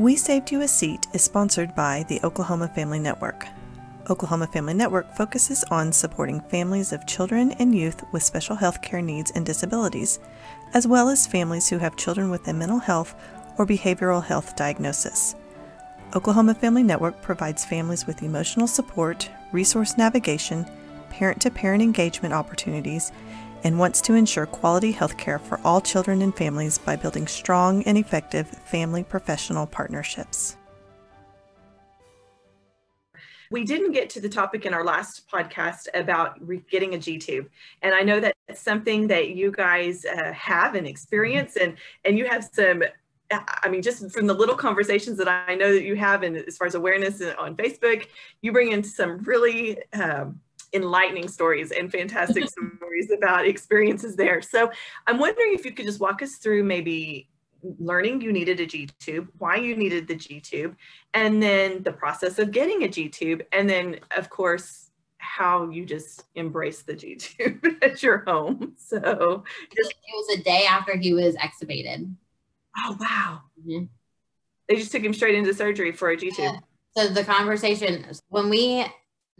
We Saved You a Seat is sponsored by the Oklahoma Family Network. Oklahoma Family Network focuses on supporting families of children and youth with special health care needs and disabilities, as well as families who have children with a mental health or behavioral health diagnosis. Oklahoma Family Network provides families with emotional support, resource navigation, parent to parent engagement opportunities, and wants to ensure quality health care for all children and families by building strong and effective family professional partnerships. We didn't get to the topic in our last podcast about re- getting a G tube, and I know that's something that you guys uh, have and experience, and and you have some. I mean, just from the little conversations that I know that you have, and as far as awareness on Facebook, you bring in some really um, enlightening stories and fantastic stories about experiences there. So I'm wondering if you could just walk us through maybe learning you needed a G tube, why you needed the G tube, and then the process of getting a G tube, and then of course how you just embrace the G tube at your home. So it was a day after he was extubated. Oh wow! Mm-hmm. They just took him straight into surgery for a G tube. Yeah. So the conversation when we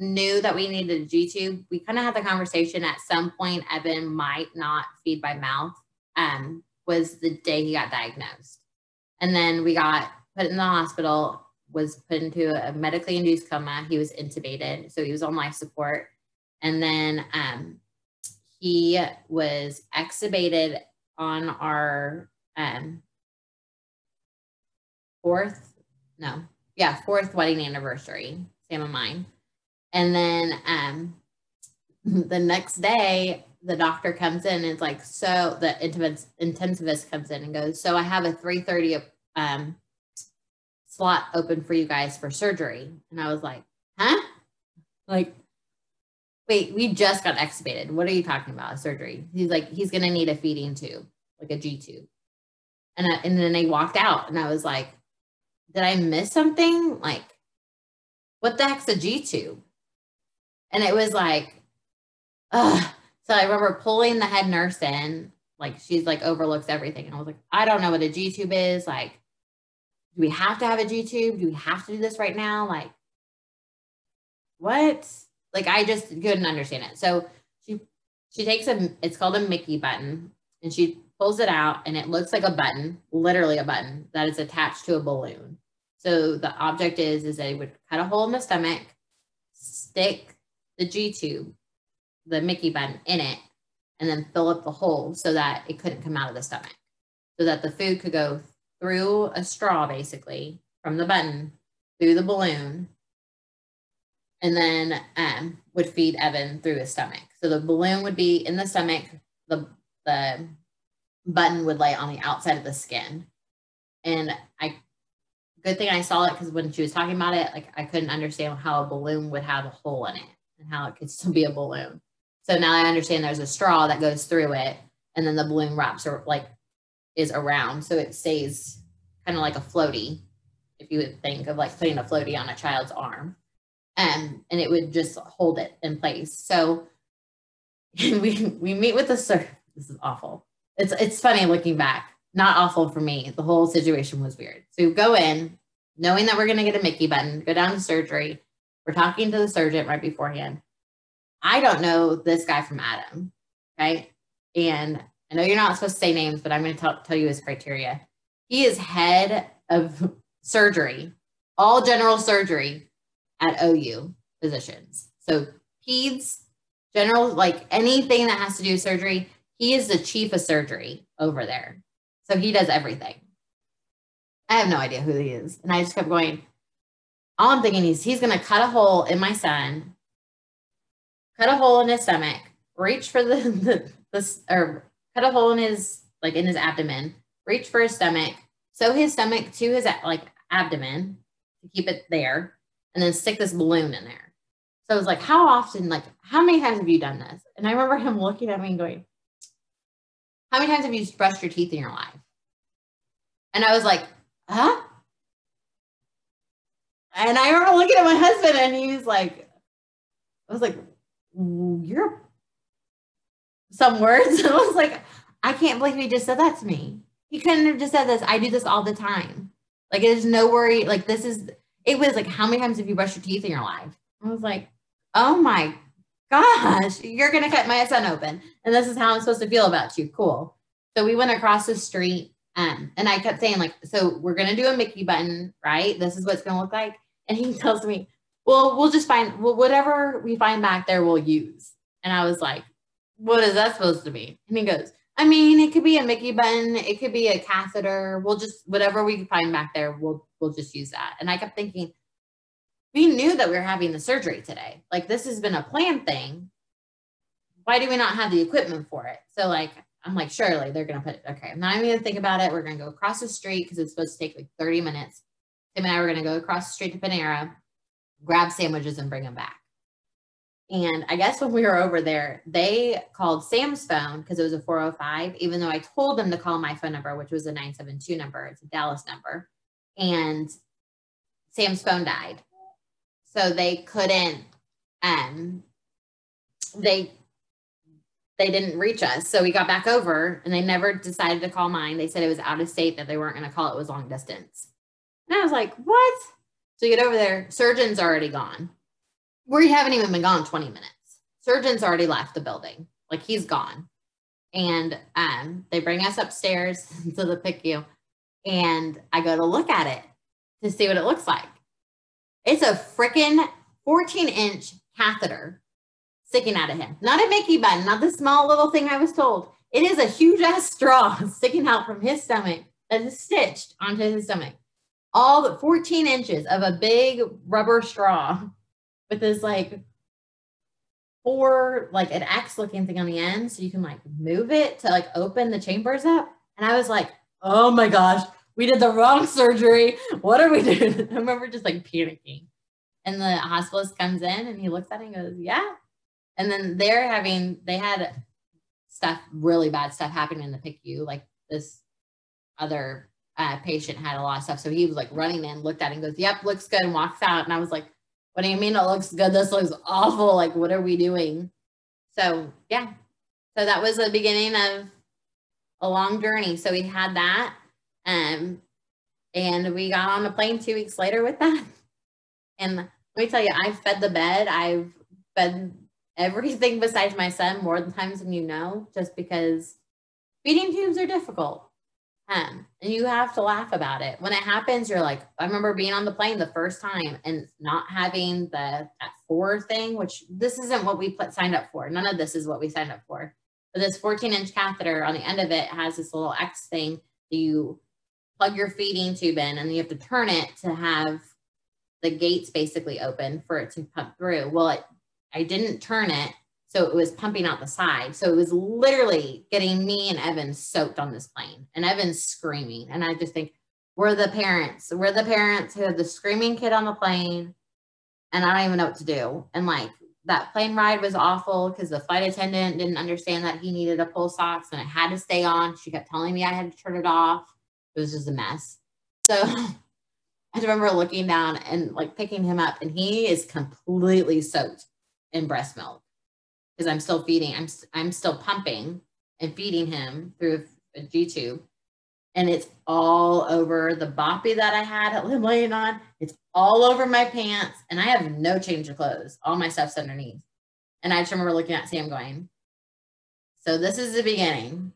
knew that we needed a G tube, we kind of had the conversation at some point. Evan might not feed by mouth. Um, was the day he got diagnosed, and then we got put in the hospital. Was put into a medically induced coma. He was intubated, so he was on life support, and then um, he was extubated on our um, fourth, no, yeah, fourth wedding anniversary, Sam and mine. And then um, the next day, the doctor comes in and it's like, so the intensivist comes in and goes, so I have a 3:30 um, slot open for you guys for surgery. And I was like, huh? Like, wait, we just got extubated. What are you talking about? Surgery? He's like, he's gonna need a feeding tube, like a G tube. And I, and then they walked out, and I was like, did I miss something? Like, what the heck's a G tube? And it was like, ugh. So I remember pulling the head nurse in, like she's like overlooks everything. And I was like, I don't know what a G tube is. Like, do we have to have a G tube? Do we have to do this right now? Like, what? Like, I just couldn't understand it. So she she takes a it's called a Mickey button and she pulls it out and it looks like a button, literally a button that is attached to a balloon. So the object is is that it would cut a hole in the stomach, stick the G tube, the Mickey button in it, and then fill up the hole so that it couldn't come out of the stomach. So that the food could go through a straw basically from the button through the balloon and then um, would feed Evan through his stomach. So the balloon would be in the stomach, the, the button would lay on the outside of the skin. And I, good thing I saw it because when she was talking about it, like I couldn't understand how a balloon would have a hole in it and how it could still be a balloon. So now I understand there's a straw that goes through it and then the balloon wraps or like is around. So it stays kind of like a floaty, if you would think of like putting a floaty on a child's arm. Um, and it would just hold it in place. So we we meet with the sir. This is awful. It's it's funny looking back. Not awful for me. The whole situation was weird. So we go in, knowing that we're gonna get a Mickey button, go down to surgery. We're talking to the surgeon right beforehand. I don't know this guy from Adam, right? And I know you're not supposed to say names, but I'm going to tell tell you his criteria. He is head of surgery, all general surgery at OU physicians. So peds, general, like anything that has to do with surgery, he is the chief of surgery over there. So he does everything. I have no idea who he is. And I just kept going, all I'm thinking is he's going to cut a hole in my son, cut a hole in his stomach, reach for the, the, the or cut a hole in his, like in his abdomen, reach for his stomach, sew his stomach to his like abdomen to keep it there, and then stick this balloon in there. So I was like, how often, like, how many times have you done this? And I remember him looking at me and going, how many times have you brushed your teeth in your life? And I was like, huh? And I remember looking at my husband and he was like, I was like, you're some words. I was like, I can't believe he just said that to me. He couldn't have just said this. I do this all the time. Like there's no worry. Like this is, it was like, how many times have you brushed your teeth in your life? I was like, oh my gosh, you're going to cut my son open. And this is how I'm supposed to feel about you. Cool. So we went across the street um, and I kept saying like, so we're going to do a Mickey button, right? This is what it's going to look like. And he tells me, well, we'll just find, well, whatever we find back there, we'll use. And I was like, what is that supposed to be? And he goes, I mean, it could be a Mickey button, it could be a catheter. We'll just whatever we find back there, we'll we'll just use that. And I kept thinking, we knew that we were having the surgery today. Like this has been a planned thing. Why do we not have the equipment for it? So like I'm like, surely they're gonna put it. Okay, I'm not even gonna think about it. We're gonna go across the street because it's supposed to take like 30 minutes. Tim and I were gonna go across the street to Panera, grab sandwiches, and bring them back. And I guess when we were over there, they called Sam's phone because it was a 405, even though I told them to call my phone number, which was a 972 number. It's a Dallas number. And Sam's phone died. So they couldn't, um, they they didn't reach us. So we got back over and they never decided to call mine. They said it was out of state that they weren't going to call it was long distance. And I was like, what? So you get over there, surgeon's already gone we haven't even been gone 20 minutes. Surgeon's already left the building. Like he's gone. And um, they bring us upstairs to the PICU. And I go to look at it to see what it looks like. It's a freaking 14 inch catheter sticking out of him. Not a Mickey button, not the small little thing I was told. It is a huge ass straw sticking out from his stomach that is stitched onto his stomach. All the 14 inches of a big rubber straw with this like four like an X looking thing on the end, so you can like move it to like open the chambers up. And I was like, oh my gosh, we did the wrong surgery. What are we doing? I remember just like panicking. And the hospitalist comes in and he looks at it and goes, yeah. And then they're having, they had stuff, really bad stuff happening in the PICU. Like this other uh, patient had a lot of stuff. So he was like running in, looked at it and goes, yep, looks good, and walks out. And I was like, what do you mean it looks good? This looks awful. Like, what are we doing? So, yeah. So that was the beginning of a long journey. So we had that. Um, and we got on a plane two weeks later with that. And let me tell you, I've fed the bed. I've fed everything besides my son more times than you know, just because feeding tubes are difficult. Um, and you have to laugh about it. When it happens, you're like, I remember being on the plane the first time and not having the that four thing, which this isn't what we put, signed up for. None of this is what we signed up for. But this 14 inch catheter on the end of it has this little X thing that you plug your feeding tube in and you have to turn it to have the gates basically open for it to pump through. Well, it, I didn't turn it so it was pumping out the side. So it was literally getting me and Evan soaked on this plane and Evan's screaming. And I just think, we're the parents. We're the parents who have the screaming kid on the plane. And I don't even know what to do. And like that plane ride was awful because the flight attendant didn't understand that he needed a pulse ox and it had to stay on. She kept telling me I had to turn it off. It was just a mess. So I remember looking down and like picking him up, and he is completely soaked in breast milk because I'm still feeding. I'm I'm still pumping and feeding him through a G tube, and it's all over the boppy that I had laying on. It's all over my pants, and I have no change of clothes. All my stuff's underneath. And I just remember looking at Sam going, "So this is the beginning.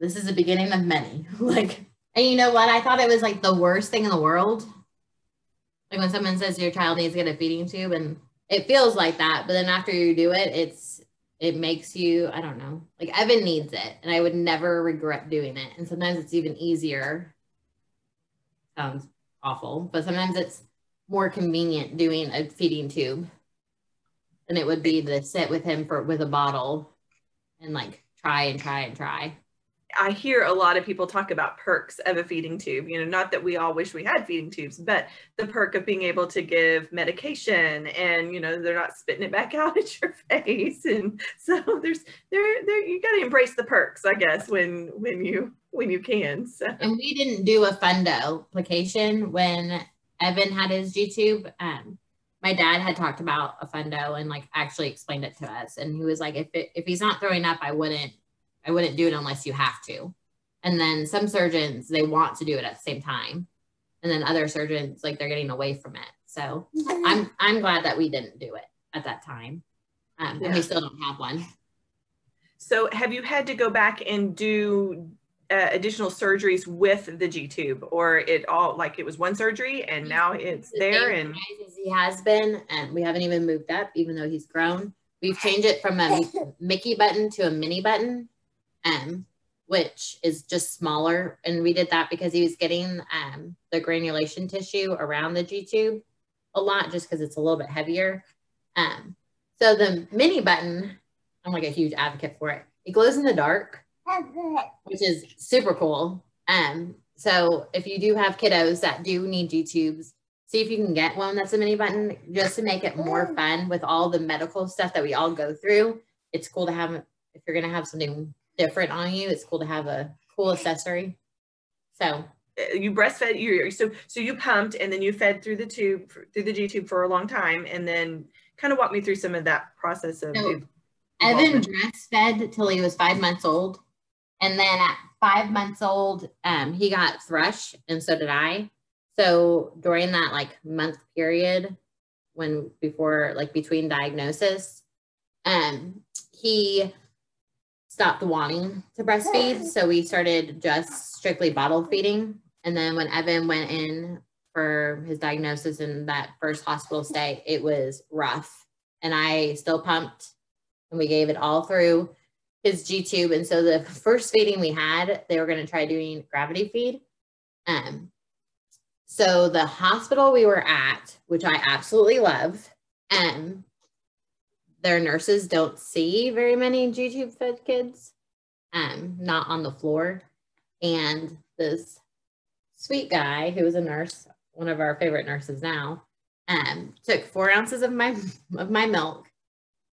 This is the beginning of many." like, and you know what? I thought it was like the worst thing in the world. Like when someone says your child needs to get a feeding tube, and it feels like that but then after you do it it's it makes you i don't know like evan needs it and i would never regret doing it and sometimes it's even easier. Sounds awful but sometimes it's more convenient doing a feeding tube than it would be to sit with him for with a bottle and like try and try and try I hear a lot of people talk about perks of a feeding tube. You know, not that we all wish we had feeding tubes, but the perk of being able to give medication and you know they're not spitting it back out at your face. And so there's there there you got to embrace the perks, I guess, when when you when you can. So. And we didn't do a fundoplication when Evan had his G tube. Um, my dad had talked about a fundo and like actually explained it to us, and he was like, if it, if he's not throwing up, I wouldn't I wouldn't do it unless you have to. And then some surgeons, they want to do it at the same time. And then other surgeons like they're getting away from it. So I'm I'm glad that we didn't do it at that time, um, and we still don't have one. So have you had to go back and do uh, additional surgeries with the G tube, or it all like it was one surgery and now it's the there and he has been, and we haven't even moved up, even though he's grown. We've changed it from a Mickey button to a mini button, um, which is just smaller, and we did that because he was getting um, the granulation tissue around the G tube a lot, just because it's a little bit heavier. Um, so the mini button, I'm like a huge advocate for it. It glows in the dark which is super cool. Um, so if you do have kiddos that do need G tubes, see if you can get one that's a mini button just to make it more fun with all the medical stuff that we all go through. It's cool to have if you're gonna have something different on you. It's cool to have a cool accessory. So uh, you breastfed you so so you pumped and then you fed through the tube through the G tube for a long time and then kind of walk me through some of that process of so, Evan breastfed till he was five months old and then at five months old, um, he got thrush, and so did I. So during that like month period, when before like between diagnosis, um, he stopped wanting to breastfeed. So we started just strictly bottle feeding. And then when Evan went in for his diagnosis in that first hospital stay, it was rough. And I still pumped and we gave it all through his G tube. And so the first feeding we had, they were going to try doing gravity feed. Um, so the hospital we were at, which I absolutely love, um, their nurses don't see very many G tube fed kids, um, not on the floor. And this sweet guy who was a nurse, one of our favorite nurses now, um, took four ounces of my of my milk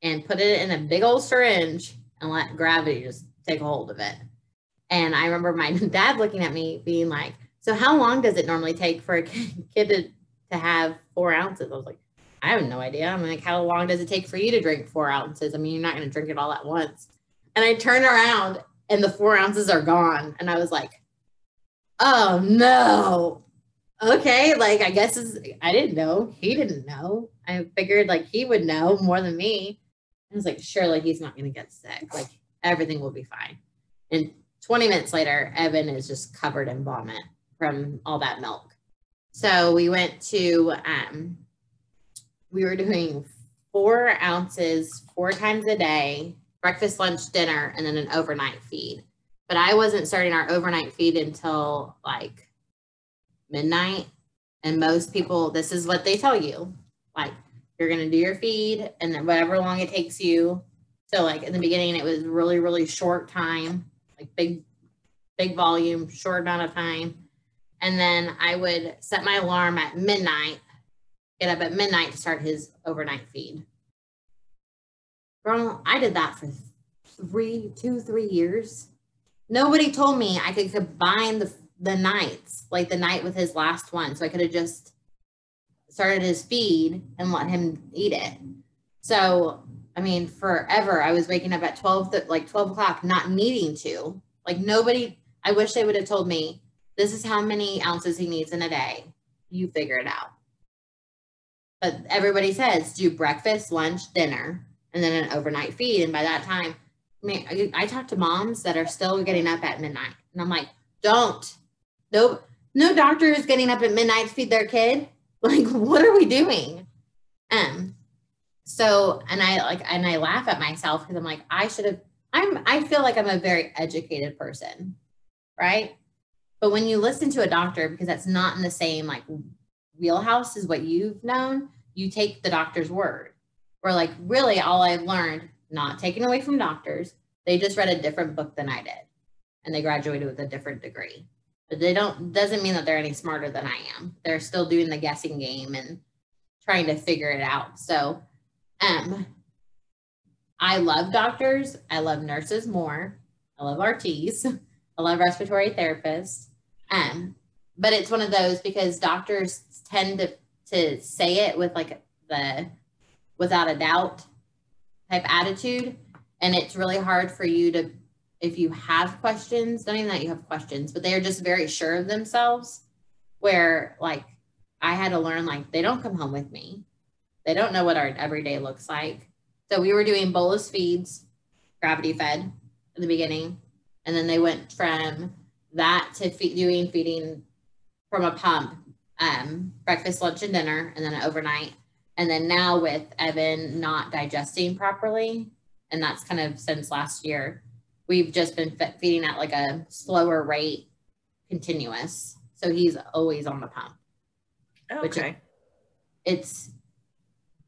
and put it in a big old syringe and let gravity just take hold of it. And I remember my dad looking at me being like, so how long does it normally take for a kid to, to have four ounces? I was like, I have no idea. I'm like, how long does it take for you to drink four ounces? I mean, you're not going to drink it all at once. And I turn around and the four ounces are gone. And I was like, oh no. Okay. Like, I guess I didn't know. He didn't know. I figured like he would know more than me. I was like, surely he's not going to get sick. Like everything will be fine. And 20 minutes later, Evan is just covered in vomit from all that milk. So we went to, um, we were doing four ounces four times a day, breakfast, lunch, dinner, and then an overnight feed. But I wasn't starting our overnight feed until like midnight. And most people, this is what they tell you like you're going to do your feed and then whatever long it takes you. So like in the beginning, it was really, really short time, like big, big volume, short amount of time. And then I would set my alarm at midnight, get up at midnight to start his overnight feed. Girl, I did that for three, two, three years. Nobody told me I could combine the the nights, like the night with his last one. So I could have just started his feed and let him eat it. So, I mean, forever I was waking up at 12, like 12 o'clock, not needing to. Like nobody, I wish they would have told me, this is how many ounces he needs in a day. You figure it out. But everybody says do breakfast, lunch, dinner, and then an overnight feed. And by that time, I mean, I, talk to moms that are still getting up at midnight, and I'm like, don't. No, no doctor is getting up at midnight to feed their kid. like what are we doing um so and i like and i laugh at myself because i'm like i should have i'm i feel like i'm a very educated person right but when you listen to a doctor because that's not in the same like wheelhouse is what you've known you take the doctor's word or like really all i've learned not taken away from doctors they just read a different book than i did and they graduated with a different degree but they don't doesn't mean that they're any smarter than I am. They're still doing the guessing game and trying to figure it out. So um I love doctors, I love nurses more. I love RTs. I love respiratory therapists. Um, but it's one of those because doctors tend to to say it with like the without a doubt type attitude. And it's really hard for you to if you have questions, not even that you have questions, but they are just very sure of themselves. where like I had to learn like they don't come home with me. They don't know what our everyday looks like. So we were doing bolus feeds, gravity fed in the beginning. And then they went from that to feed, doing feeding from a pump, um, breakfast, lunch, and dinner, and then overnight. And then now with Evan not digesting properly, and that's kind of since last year, we've just been feeding at like a slower rate, continuous. So he's always on the pump. Okay. it's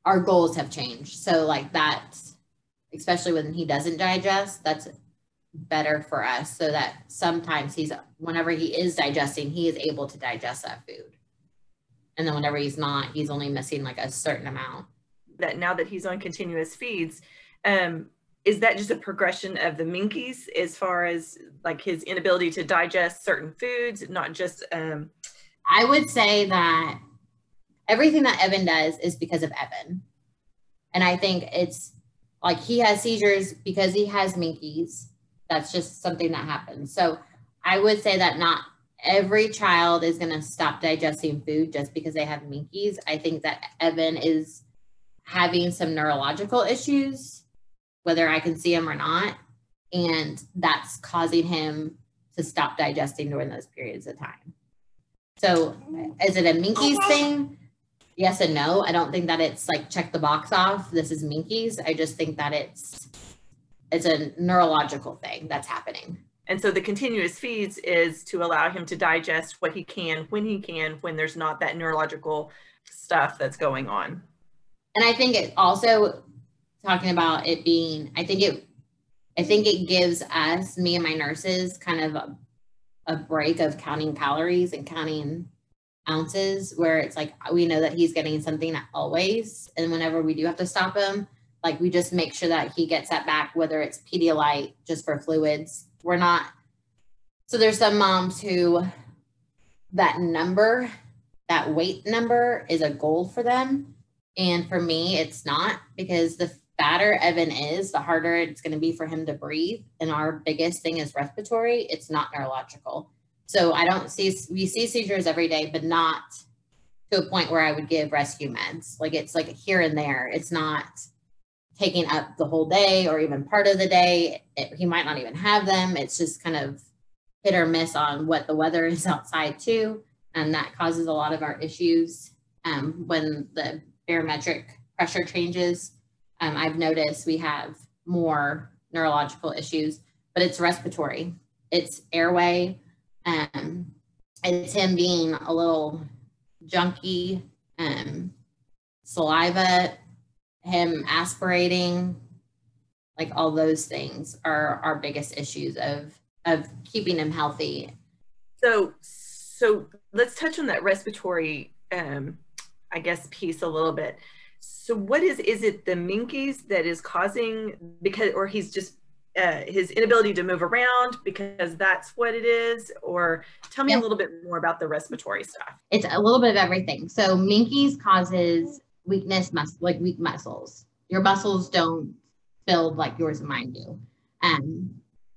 our goals have changed. So like that, especially when he doesn't digest, that's better for us so that sometimes he's whenever he is digesting, he is able to digest that food. And then whenever he's not, he's only missing like a certain amount. That now that he's on continuous feeds, um, is that just a progression of the Menkes as far as like his inability to digest certain foods, not just um I would say that everything that Evan does is because of Evan. And I think it's like he has seizures because he has Menkes. That's just something that happens. So I would say that not every child is going to stop digesting food just because they have Menkes. I think that Evan is having some neurological issues, whether I can see him or not. And that's causing him to stop digesting during those periods of time. So is it a Menkes thing? Yes and no. I don't think that it's like check the box off. This is Menkes. I just think that it's it's a neurological thing that's happening. And so the continuous feeds is to allow him to digest what he can when he can when there's not that neurological stuff that's going on. And I think it also talking about it being I think it I think it gives us me and my nurses kind of a, a break of counting calories and counting ounces where it's like we know that he's getting something always and whenever we do have to stop him like we just make sure that he gets that back whether it's pedialyte just for fluids. We're not so there's some moms who that number that weight number is a goal for them. And for me it's not because the fatter evan is the harder it's going to be for him to breathe. And our biggest thing is respiratory. It's not neurological. So i don't see we see seizures every day but not to a point where i would give rescue meds. Like it's like here and there. It's not taking up the whole day or even part of the day. It, he might not even have them. It's just kind of hit or miss on what the weather is outside too. And that causes a lot of our issues um, when the barometric pressure changes. Um, I've noticed we have more neurological issues, but it's respiratory, it's airway. Um, it's him being a little junky, um, saliva him aspirating, like all those things are our biggest issues of of keeping him healthy. So so let's touch on that respiratory um I guess piece a little bit. So what is is it the Menkes that is causing because or he's just uh, his inability to move around because that's what it is or tell me yeah. a little bit more about the respiratory stuff it's a little bit of everything so Menkes causes weakness, mus- like weak muscles. Your muscles don't build like yours and mine do. Um,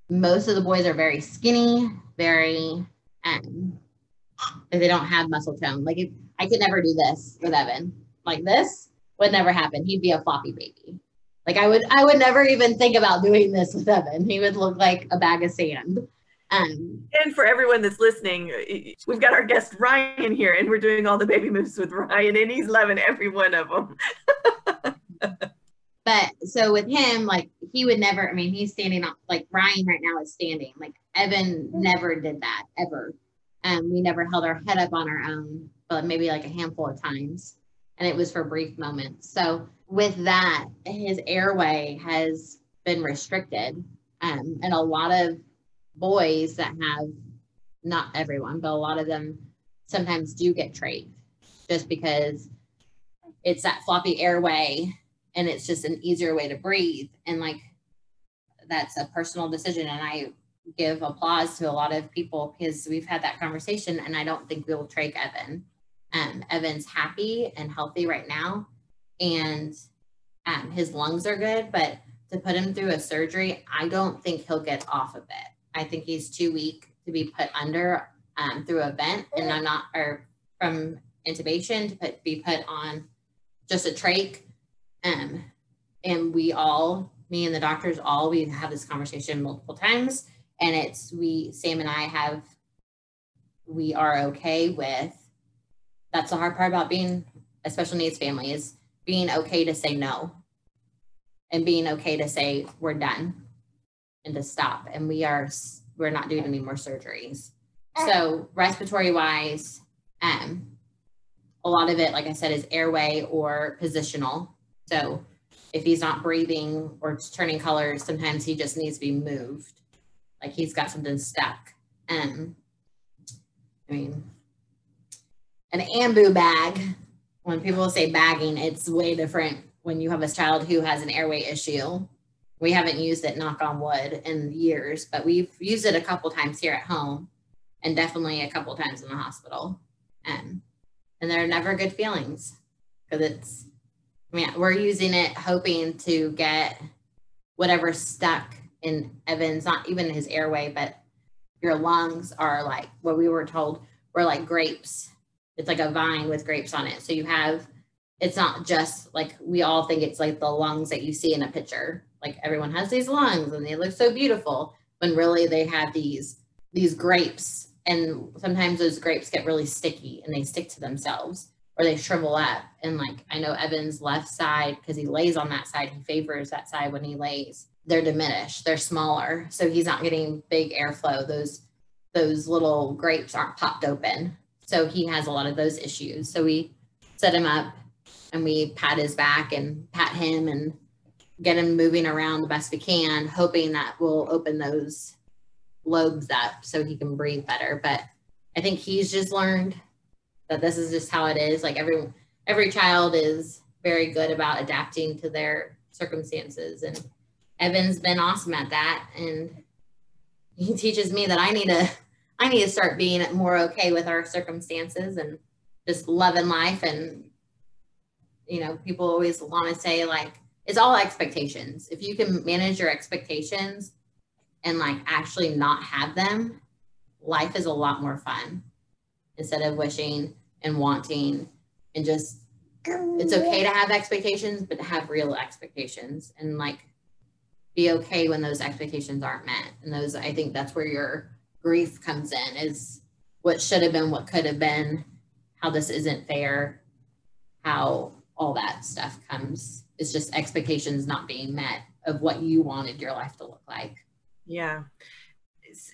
most of the boys are very skinny, very, um, they don't have muscle tone. Like if, I could never do this with Evan. Like this would never happen. He'd be a floppy baby. Like I would, I would never even think about doing this with Evan. He would look like a bag of sand. Um, and for everyone that's listening, we've got our guest Ryan here, and we're doing all the baby moves with Ryan, and he's loving every one of them. but so with him, like he would never. I mean, he's standing up. Like Ryan right now is standing. Like Evan never did that ever. Um, we never held our head up on our own, but maybe like a handful of times, and it was for brief moments. So with that, his airway has been restricted, um, and a lot of boys that have not everyone, but a lot of them sometimes do get trach just because it's that floppy airway and it's just an easier way to breathe. And like that's a personal decision. And I give applause to a lot of people because we've had that conversation and I don't think we'll trach Evan. Um, Evan's happy and healthy right now and um, his lungs are good, but to put him through a surgery, I don't think he'll get off of it. I think he's too weak to be put under um, through a vent and I'm not, or from intubation to put, be put on just a trach. Um, and we all, me and the doctors, all we have this conversation multiple times. And it's we, Sam and I have, we are okay with. That's the hard part about being a special needs family is being okay to say no, and being okay to say we're done, and to stop. And we are we're not doing any more surgeries. So respiratory wise, um, a lot of it, like I said, is airway or positional. So if he's not breathing or turning colors, sometimes he just needs to be moved. Like he's got something stuck. Um, I mean, an ambu bag, when people say bagging, it's way different when you have a child who has an airway issue. We haven't used it, knock on wood, in years, but we've used it a couple times here at home and definitely a couple times in the hospital. Um, and they're never good feelings because it's I mean we're using it hoping to get whatever stuck in Evans, not even his airway, but your lungs are like what we were told were like grapes. It's like a vine with grapes on it. So you have it's not just like we all think it's like the lungs that you see in a picture. Like everyone has these lungs and they look so beautiful, when really they have these these grapes and sometimes those grapes get really sticky and they stick to themselves or they shrivel up. And like i know evan's left side because he lays on that side he favors that side when he lays. They're diminished they're smaller so he's not getting big airflow. Those those little grapes aren't popped open. So he has a lot of those issues. So we set him up and we pat his back and pat him and get him moving around the best we can hoping that will open those lobes up so he can breathe better. But I think he's just learned that this is just how it is. Like every every child is very good about adapting to their circumstances and Evan's been awesome at that and he teaches me that I need to I need to start being more okay with our circumstances and just loving life and you know people always want to say like it's all expectations if you can manage your expectations and like actually not have them, life is a lot more fun instead of wishing and wanting and just it's okay to have expectations, but to have real expectations and like be okay when those expectations aren't met. And those, I think that's where your grief comes in is what should have been, what could have been, how this isn't fair, how all that stuff comes. It's just expectations not being met of what you wanted your life to look like. Yeah.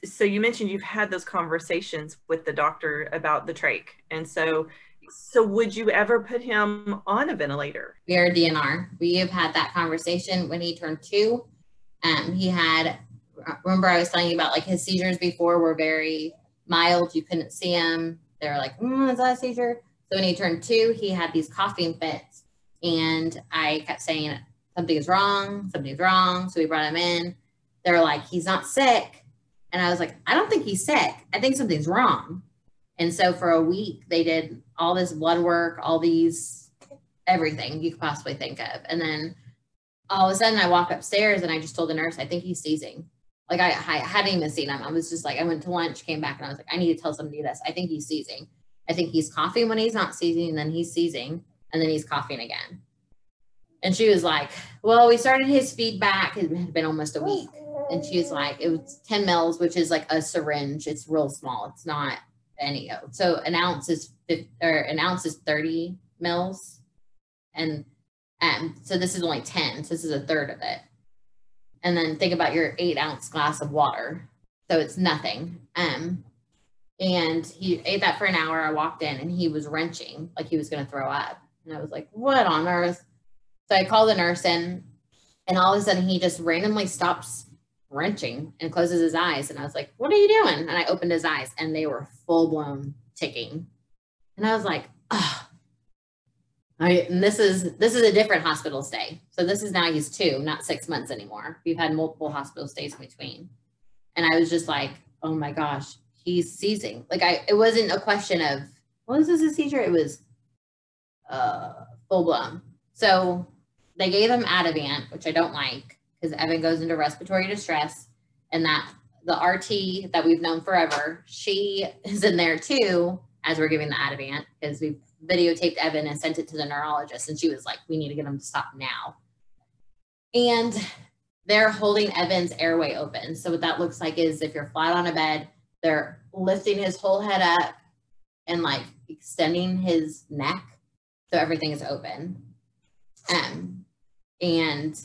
So you mentioned you've had those conversations with the doctor about the trach. And so so would you ever put him on a ventilator? We are DNR. We have had that conversation when he turned two. Um, he had remember I was telling you about like his seizures before were very mild. You couldn't see him. They were like, mm, is that a seizure? So when he turned two, he had these coughing fits. And I kept saying, something is wrong, something's wrong. So we brought him in they're like, he's not sick. And I was like, I don't think he's sick. I think something's wrong. And so for a week, they did all this blood work, all these, everything you could possibly think of. And then all of a sudden, I walk upstairs and I just told the nurse, I think he's seizing. Like I, I hadn't even seen him. I was just like, I went to lunch, came back, and I was like, I need to tell somebody this. I think he's seizing. I think he's coughing when he's not seizing, and then he's seizing, and then he's coughing again. And she was like, Well, we started his feedback. It had been almost a week and she was like, it was 10 mils, which is like a syringe. It's real small. It's not any. So an ounce is 50, or an ounce is 30 mils. And um, so this is only 10. So this is a third of it. And then think about your eight ounce glass of water. So it's nothing. Um, and he ate that for an hour. I walked in and he was wrenching like he was going to throw up. And I was like, what on earth? So I called the nurse in and all of a sudden he just randomly stops wrenching and closes his eyes. And I was like, What are you doing? And I opened his eyes and they were full blown ticking. And I was like, Oh, I, and this is this is a different hospital stay. So this is now he's two, not six months anymore. We've had multiple hospital stays in between. And I was just like, oh my gosh, he's seizing. Like I it wasn't a question of was this a seizure? It was uh full blown. So they gave him Ativan, which I don't like because Evan goes into respiratory distress and that the RT that we've known forever, she is in there too as we're giving the Ativan because we've videotaped Evan and sent it to the neurologist. And she was like, we need to get him to stop now. And they're holding Evan's airway open. So what that looks like is if you're flat on a bed, they're lifting his whole head up and like extending his neck so everything is open. Um, and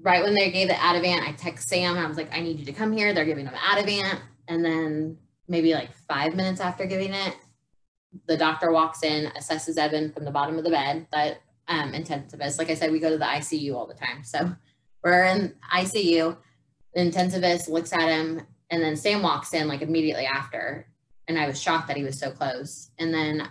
right when they gave the Ativan, I text Sam I was like, I need you to come here. They're giving him Ativan. And then maybe like five minutes after giving it, the doctor walks in, assesses Evan from the bottom of the bed, that um, intensivist. Like I said, we go to the ICU all the time. So we're in ICU. The intensivist looks at him, and then Sam walks in like immediately after. And I was shocked that he was so close. And then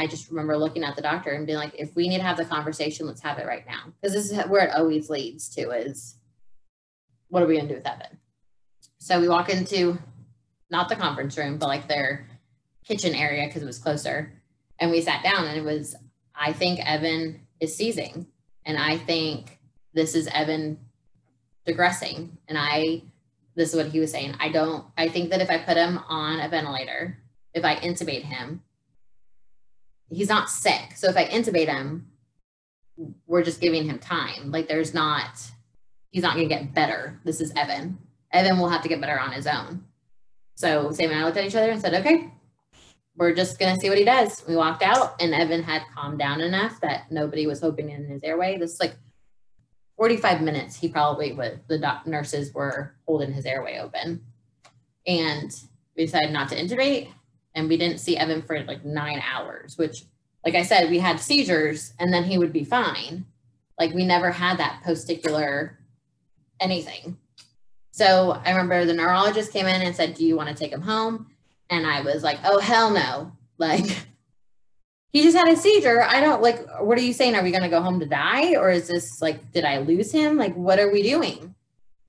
I just remember looking at the doctor and being like, if we need to have the conversation, let's have it right now. Because this is where it always leads to is what are we going to do with Evan? So we walk into not the conference room, but like their kitchen area because it was closer. And we sat down and it was, I think Evan is seizing. And I think this is Evan digressing. And I, this is what he was saying. I don't, I think that if I put him on a ventilator, if I intubate him, he's not sick. So if I intubate him, we're just giving him time. Like there's not, he's not to get better. This is Evan. Evan will have to get better on his own. So Sam and I looked at each other and said, okay, we're just to see what he does. We walked out and Evan had calmed down enough that nobody was hoping in his airway. This is like 45 minutes. He probably would, the doc, nurses were holding his airway open. And we decided not to intubate. And we didn't see Evan for like nine hours, which, like I said, we had seizures and then he would be fine. Like we never had that posticular anything. So I remember the neurologist came in and said, Do you want to take him home? And I was like, oh, hell no. Like, he just had a seizure. I don't like, what are you saying? Are we going to go home to die? Or is this like, did I lose him? Like, what are we doing?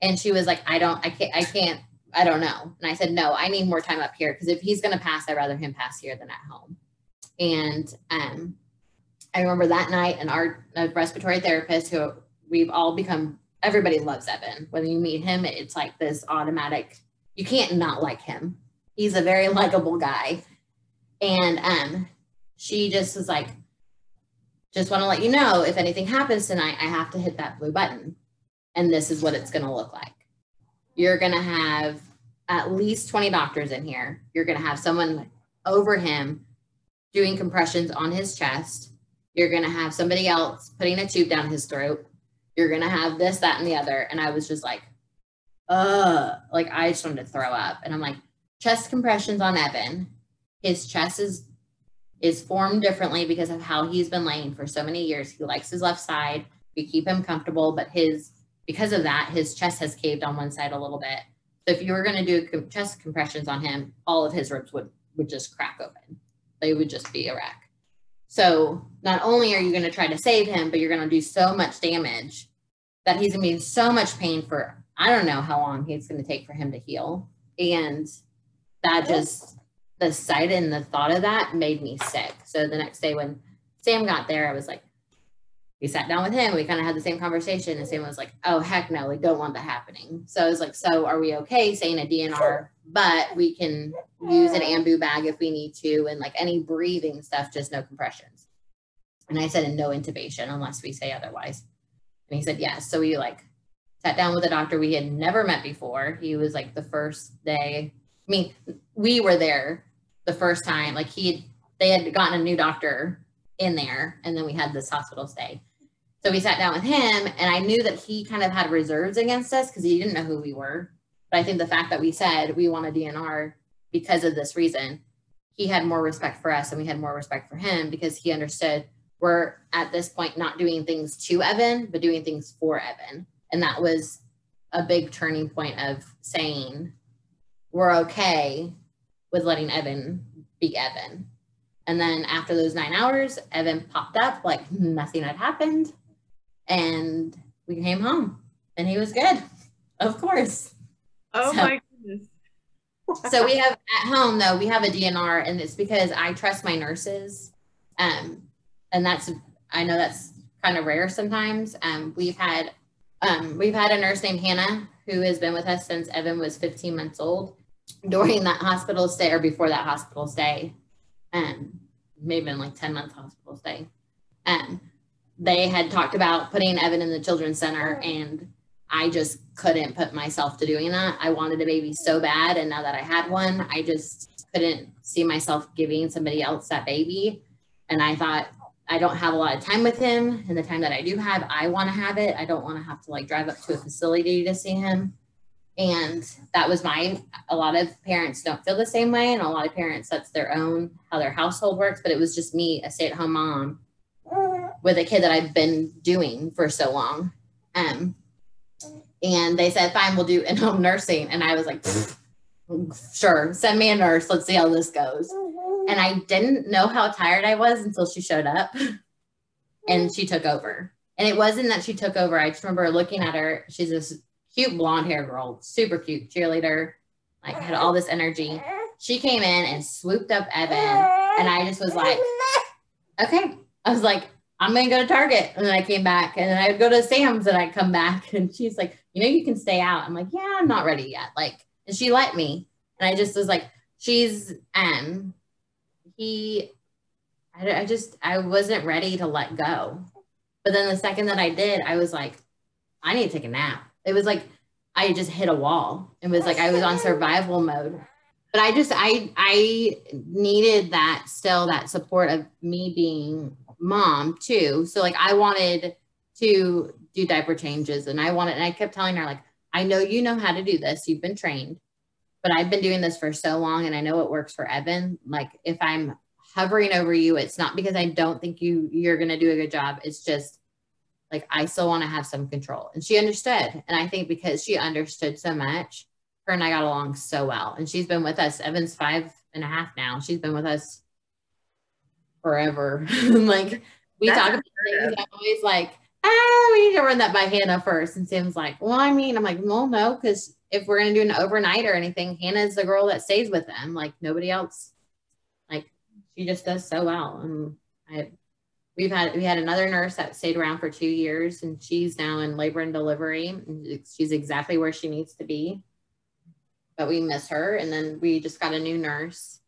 And she was like, I don't, I can't, I can't, I don't know. And I said, no, I need more time up here because if he's going to pass, I'd rather him pass here than at home. And um, I remember that night, and our respiratory therapist, who we've all become, everybody loves Evan. When you meet him, it's like this automatic, you can't not like him he's a very likable guy. And um, she just was like, just want to let you know if anything happens tonight, I have to hit that blue button. And this is what it's going to look like. You're going to have at least 20 doctors in here. You're going to have someone over him doing compressions on his chest. You're going to have somebody else putting a tube down his throat. You're going to have this, that, and the other. And I was just like, uh, like I just wanted to throw up. And I'm like, chest compressions on Evan. His chest is is formed differently because of how he's been laying for so many years. He likes his left side. We keep him comfortable, but his because of that, his chest has caved on one side a little bit. So if you were going to do chest compressions on him, all of his ribs would would just crack open. They would just be a wreck. So not only are you going to try to save him, but you're going to do so much damage that he's going to be in so much pain for I don't know how long it's going to take for him to heal. And that just the sight and the thought of that made me sick. So the next day when Sam got there, I was like, we sat down with him. We kind of had the same conversation, and Sam was like, "Oh heck no, we don't want that happening." So I was like, "So are we okay saying a DNR, but we can use an ambu bag if we need to, and like any breathing stuff, just no compressions." And I said, "And no intubation unless we say otherwise." And he said, "Yes." So we like sat down with a doctor we had never met before. He was like the first day I mean, we were there the first time. Like he, they had gotten a new doctor in there, and then we had this hospital stay. So we sat down with him, and I knew that he kind of had reserves against us because he didn't know who we were. But I think the fact that we said we want a DNR because of this reason, he had more respect for us, and we had more respect for him because he understood we're at this point not doing things to Evan, but doing things for Evan. And that was a big turning point of saying, we're okay with letting Evan be Evan. And then after those nine hours, Evan popped up like nothing had happened. And we came home and he was good, of course. Oh so, my goodness. so we have at home though, we have a DNR and it's because I trust my nurses. Um, and that's, I know that's kind of rare sometimes. Um, we've had, um, we've had a nurse named Hannah who has been with us since Evan was 15 months old. During that hospital stay or before that hospital stay, um, maybe been like 10 months hospital stay. Um, they had talked about putting Evan in the children's center and I just couldn't put myself to doing that. I wanted a baby so bad. And now that I had one, I just couldn't see myself giving somebody else that baby. And I thought, I don't have a lot of time with him. And the time that I do have, I want to have it. I don't want to have to like drive up to a facility to see him. And that was my, a lot of parents don't feel the same way. And a lot of parents, that's their own, how their household works. But it was just me, a stay at home mom with a kid that I've been doing for so long. Um, and they said, fine, we'll do in home nursing. And I was like, sure, send me a nurse. Let's see how this goes. And I didn't know how tired I was until she showed up and she took over. And it wasn't that she took over. I just remember looking at her. She's this cute blonde hair girl, super cute cheerleader, like had all this energy. She came in and swooped up Evan. And I just was like, okay. I was like, I'm gonna go to Target. And then I came back and then I'd go to Sam's and I'd come back and she's like, you know, you can stay out. I'm like, yeah, I'm not ready yet. Like, and she let me. And I just was like, she's um he I, I just I wasn't ready to let go. But then the second that I did, I was like, I need to take a nap. It was like I just hit a wall. It was like I was on survival mode. But I just I I needed that still that support of me being mom too. So like I wanted to do diaper changes and I wanted and I kept telling her like I know you know how to do this. You've been trained. But I've been doing this for so long and I know it works for Evan. Like if I'm hovering over you, it's not because I don't think you you're going to do a good job. It's just like I still want to have some control. And she understood. And I think because she understood so much, her and I got along so well. And she's been with us. Evan's five and a half now. She's been with us forever. like we That's talk about things. I'm always like, ah, we need to run that by Hannah first. And Sam's like, well, I mean, I'm like, well, no, because if we're gonna do an overnight or anything, Hannah's the girl that stays with them. Like nobody else. Like she just does so well. And I we've had we had another nurse that stayed around for two years and she's now in labor and delivery. And she's exactly where she needs to be. But we miss her. And then we just got a new nurse.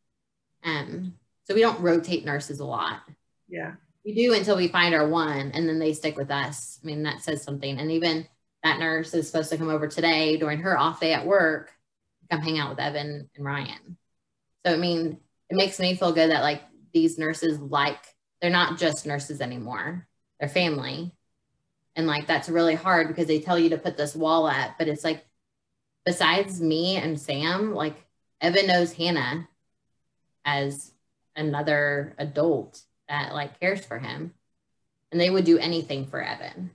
Um so we don't rotate nurses a lot. Yeah. We do until we find our one and then they stick with us. I mean, that says something. And even that nurse is supposed to come over today during her off day at work, come hang out with Evan and Ryan. So, I mean, it makes me feel good that like these nurses like, they're not just nurses anymore, they're family. And like, that's really hard because they tell you to put this wall up, but it's like, besides me and Sam, like Evan knows Hannah as another adult that like cares for him and they would do anything for Evan.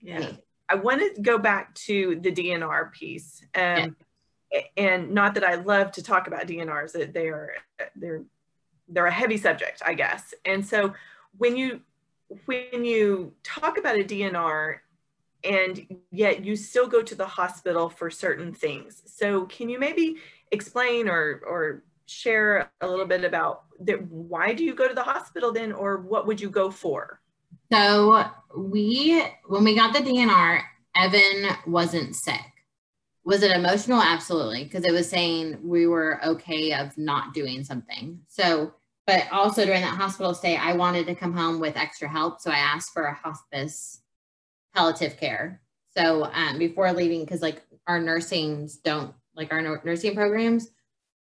Yeah. I want to go back to the DNR piece. Um, yeah. and not that I love to talk about DNRs, that they are they're they're a heavy subject, I guess. And so when you when you talk about a DNR and yet you still go to the hospital for certain things. So can you maybe explain or or share a little bit about that why do you go to the hospital then or what would you go for? So we when we got the dnr evan wasn't sick. Was it emotional? Absolutely because it was saying we were okay of not doing something. So but also during that hospital stay i wanted to come home with extra help so i asked for a hospice palliative care. So um, before leaving because like our nursings don't like our nursing programs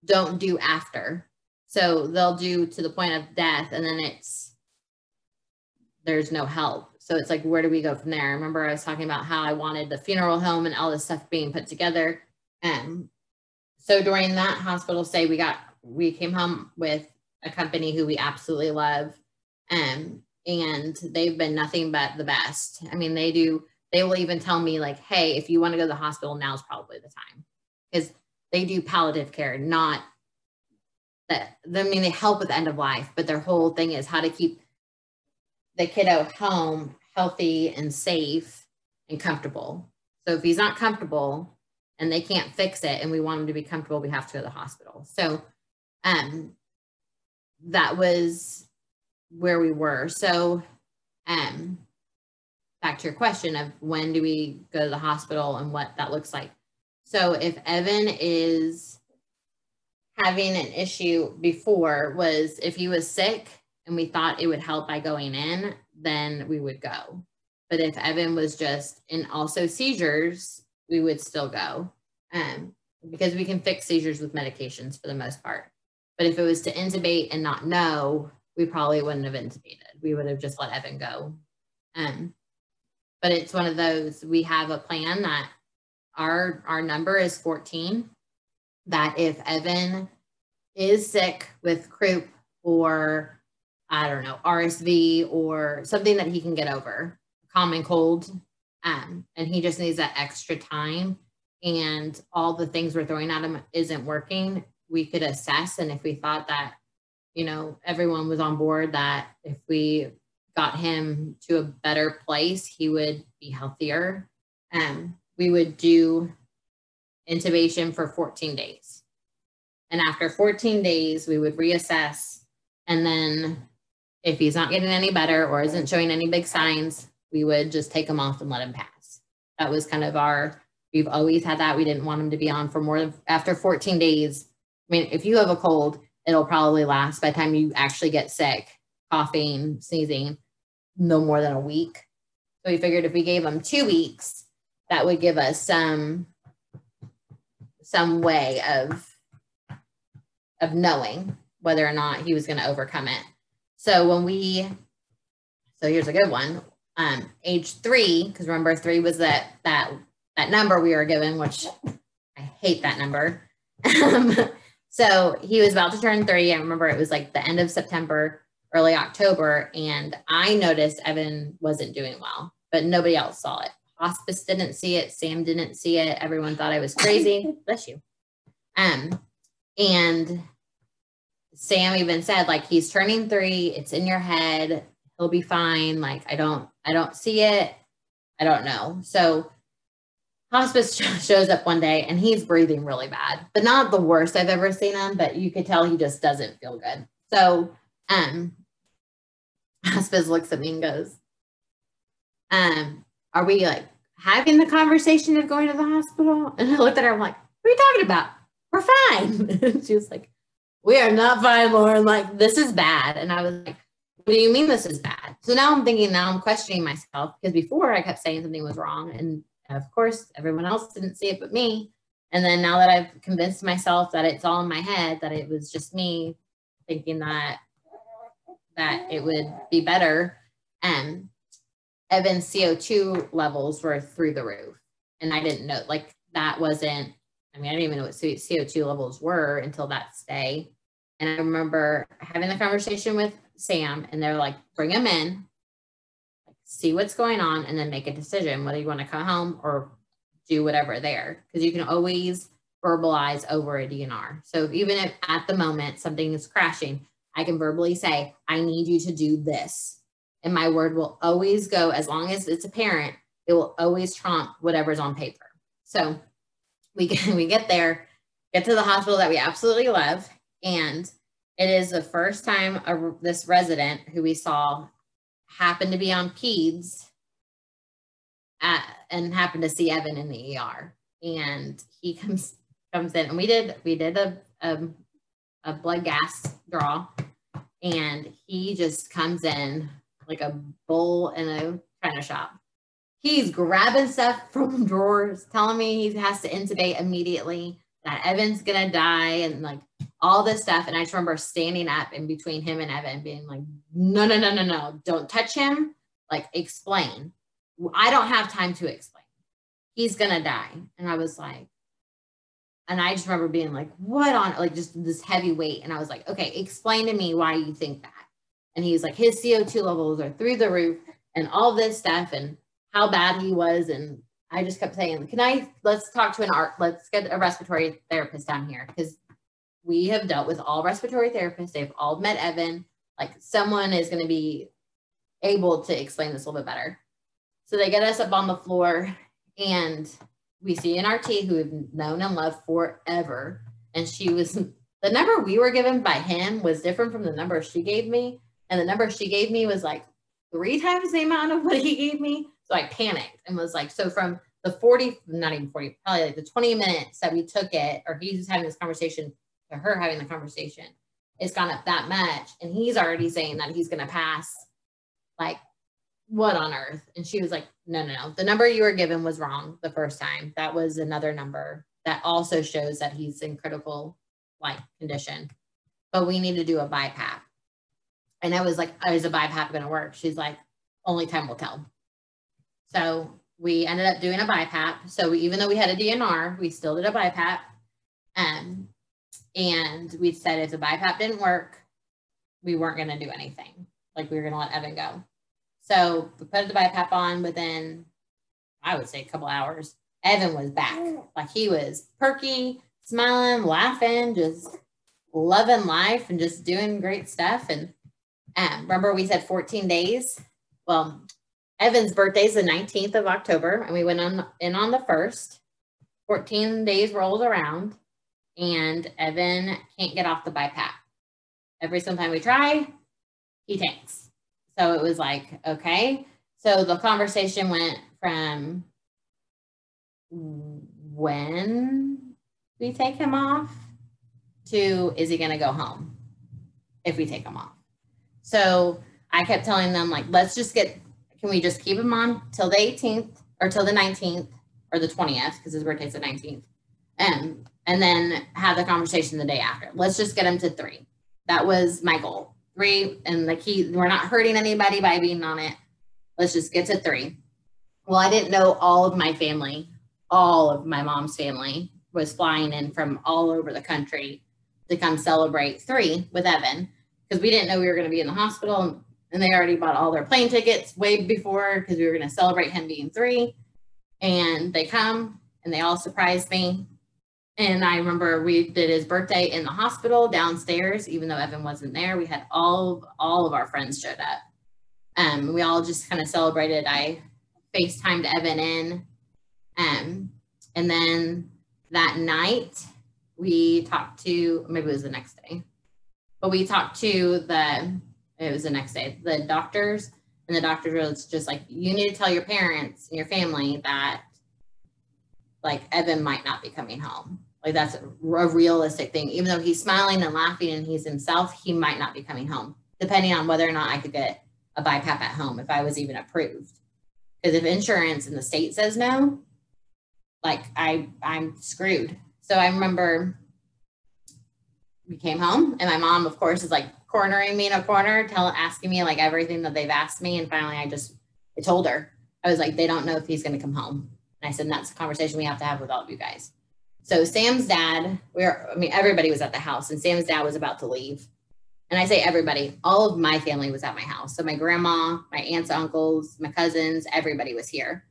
don't do after. So they'll do to the point of death and then it's, there's no help. So it's like, where do we go from there? I remember I was talking about how I wanted the funeral home and all this stuff being put together. And so during that hospital stay, we got, we came home with a company who we absolutely love. Um, and they've been nothing but the best. I mean, they do, they will even tell me like, hey, if you want to go to the hospital, now's probably the time. Because they do palliative care, not that. I mean, they help with end of life, but their whole thing is how to keep the kiddo home healthy and safe and comfortable. So if he's not comfortable and they can't fix it and we want him to be comfortable, we have to go to the hospital. So um that was where we were. So um back to your question of when do we go to the hospital and what that looks like So if Evan is having an issue before was if he was sick and we thought it would help by going in, then we would go. But if Evan was just in also seizures, we would still go. Um, because we can fix seizures with medications for the most part. But if it was to intubate and not know, we probably wouldn't have intubated. We would have just let Evan go. Um, but it's one of those we have a plan that our our number is 14 that if Evan is sick with croup or I don't know, RSV or something that he can get over, common cold, um, and he just needs that extra time and all the things we're throwing at him isn't working, we could assess. And if we thought that, you know, everyone was on board that if we got him to a better place, he would be healthier. Um, we would do intubation for 14 days. And after 14 days, we would reassess. And then if he's not getting any better or isn't showing any big signs, we would just take him off and let him pass. That was kind of our, we've always had that. We didn't want him to be on for more than, after 14 days. I mean, if you have a cold, it'll probably last by the time you actually get sick, coughing, sneezing, no more than a week. So we figured if we gave him two weeks, that would give us some some way of of knowing whether or not he was going to overcome it. So when we, so here's a good one. Um, age three, because remember three was that that that number we were given, which I hate that number. Um so he was about to turn three. I remember it was like the end of September, early October, and I noticed Evan wasn't doing well, but nobody else saw it. Hospice didn't see it. Sam didn't see it. Everyone thought I was crazy. Bless you. Um, and Sam even said, like, he's turning three. It's in your head. He'll be fine. Like, I don't, I don't see it. I don't know. So hospice shows up one day and he's breathing really bad, but not the worst I've ever seen him, but you could tell he just doesn't feel good. So, um, hospice looks at me and goes, um, are we like having the conversation of going to the hospital? And I looked at her, I'm like, what are you talking about? We're fine. she was like, we are not fine, Lauren. Like, this is bad. And I was like, what do you mean this is bad? So now I'm thinking, now I'm questioning myself because before I kept saying something was wrong. And of course, everyone else didn't see it but me. And then now that I've convinced myself that it's all in my head, that it was just me thinking that that it would be better. And Evan's CO2 levels were through the roof. And I didn't know, like, that wasn't, I mean, I didn't even know what CO2 levels were until that day. And I remember having the conversation with Sam, and they're like, bring him in, see what's going on, and then make a decision whether you want to come home or do whatever there. Because you can always verbalize over a DNR. So even if at the moment something is crashing, I can verbally say, I need you to do this. And my word will always go, as long as it's apparent, it will always trump whatever's on paper. So we get, we get there, get to the hospital that we absolutely love. And it is the first time a, this resident who we saw happened to be on PEDS at, and happened to see Evan in the ER. And he comes comes in and we did we did a, a, a blood gas draw and he just comes in like a bull in a china shop. He's grabbing stuff from drawers, telling me he has to intubate immediately, that Evan's gonna die, and like all this stuff. And I just remember standing up in between him and Evan, being like, no, no, no, no, no, don't touch him. Like, explain. I don't have time to explain. He's gonna die. And I was like, and I just remember being like, what on like just this heavy weight. And I was like, okay, explain to me why you think that. And he's like, his CO2 levels are through the roof and all this stuff and how bad he was. And I just kept saying, can I, let's talk to an art, let's get a respiratory therapist down here. Cause we have dealt with all respiratory therapists. They've all met Evan. Like someone is going to be able to explain this a little bit better. So they get us up on the floor and we see an RT who we've known and loved forever. And she was, the number we were given by him was different from the number she gave me. And the number she gave me was like three times the amount of what he gave me. So I panicked and was like, so from the 40, not even 40, probably like the 20 minutes that we took it, or he's having this conversation to her having the conversation, it's gone up that much. And he's already saying that he's going to pass. Like, what on earth? And she was like, no, no, no. The number you were given was wrong the first time. That was another number that also shows that he's in critical like condition. But we need to do a BiPAP. And I was like, is a BiPAP going to work? She's like, only time will tell. So we ended up doing a BiPAP. So we, even though we had a DNR, we still did a BiPAP. Um, and we said if the BiPAP didn't work, we weren't going to do anything. Like we were going to let Evan go. So we put the BiPAP on within, I would say, a couple hours. Evan was back. Like he was perky, smiling, laughing, just loving life and just doing great stuff. And um, remember, we said 14 days. Well, Evan's birthday is the 19th of October, and we went on in on the first. 14 days rolls around, and Evan can't get off the BiPAP. Every time we try, he tanks. So it was like, okay. So the conversation went from when we take him off to is he going to go home if we take him off? So I kept telling them, like, let's just get can we just keep him on till the 18th or till the 19th or the 20th because his birthday's the 19th and um, and then have the conversation the day after. Let's just get him to three. That was my goal. Three and the key we're not hurting anybody by being on it. Let's just get to three. Well i didn't know all of my family all of my mom's family was flying in from all over the country to come celebrate three with evan because we didn't know we were going to be in the hospital and they already bought all their plane tickets way before because we were going to celebrate him being three. And they come and they all surprised me. And I remember we did his birthday in the hospital downstairs, even though Evan wasn't there. We had all of, all of our friends showed up. Um, we all just kind of celebrated. I FaceTimed Evan in. Um, and then that night we talked to maybe it was the next day, but we talked to the it was the next day. The doctors and the doctors were just like, you need to tell your parents and your family that like Evan might not be coming home. Like that's a, realistic thing. Even though he's smiling and laughing and he's himself, he might not be coming home, depending on whether or not I could get a BiPAP at home if I was even approved. Because if insurance in the state says no, like I I'm screwed. So I remember we came home and my mom, of course, is like, cornering me in a corner, telling, asking me like everything that they've asked me. And finally, I just, I told her, I was like, they don't know if he's going to come home. And I said, that's a conversation we have to have with all of you guys. So Sam's dad, we're, I mean, everybody was at the house and Sam's dad was about to leave. And I say everybody, all of my family was at my house. So my grandma, my aunts, uncles, my cousins, everybody was here.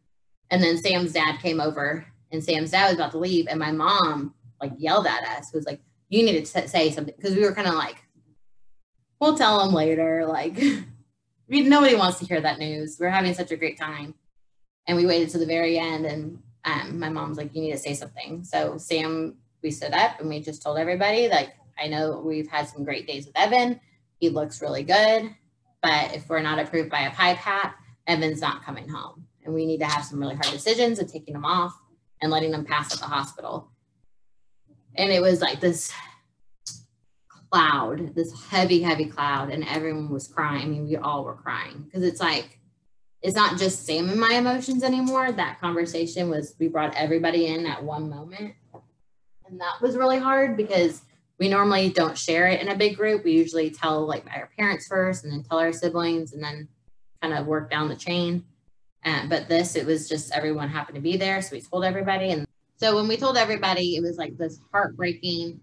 And then Sam's dad came over and Sam's dad was about to leave. And my mom like yelled at us, was like, you need to t- say something. Cause we were kind of like, we'll tell them later. Like, nobody wants to hear that news. We're having such a great time. And we waited to the very end. And um, my mom's like, you need to say something. So Sam, we stood up and we just told everybody, like, I know we've had some great days with Evan. He looks really good. But if we're not approved by a BiPAP, Evan's not coming home. And we need to have some really hard decisions of taking him off and letting him pass at the hospital. And it was like this cloud, this heavy, heavy cloud, and everyone was crying. I mean, we all were crying because it's like, it's not just Sam and my emotions anymore. That conversation was, we brought everybody in at one moment. And that was really hard because we normally don't share it in a big group. We usually tell like our parents first and then tell our siblings and then kind of work down the chain. Um, but this, it was just everyone happened to be there. So we told everybody. And so when we told everybody, it was like this heartbreaking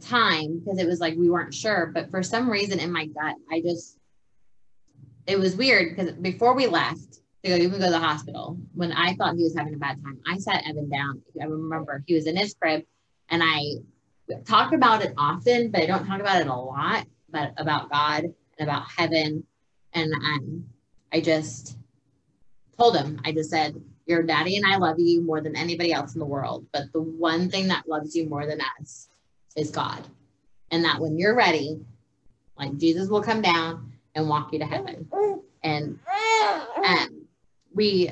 time because it was like we weren't sure. But for some reason in my gut, I just it was weird because before we left to go even go to the hospital, when I thought he was having a bad time, I sat Evan down. I remember he was in his crib and I talk about it often, but I don't talk about it a lot, but about God and about heaven. And um, I just told him, I just said, Your daddy and I love you more than anybody else in the world. But the one thing that loves you more than us is God. And that when you're ready, like Jesus will come down and walk you to heaven. And um, we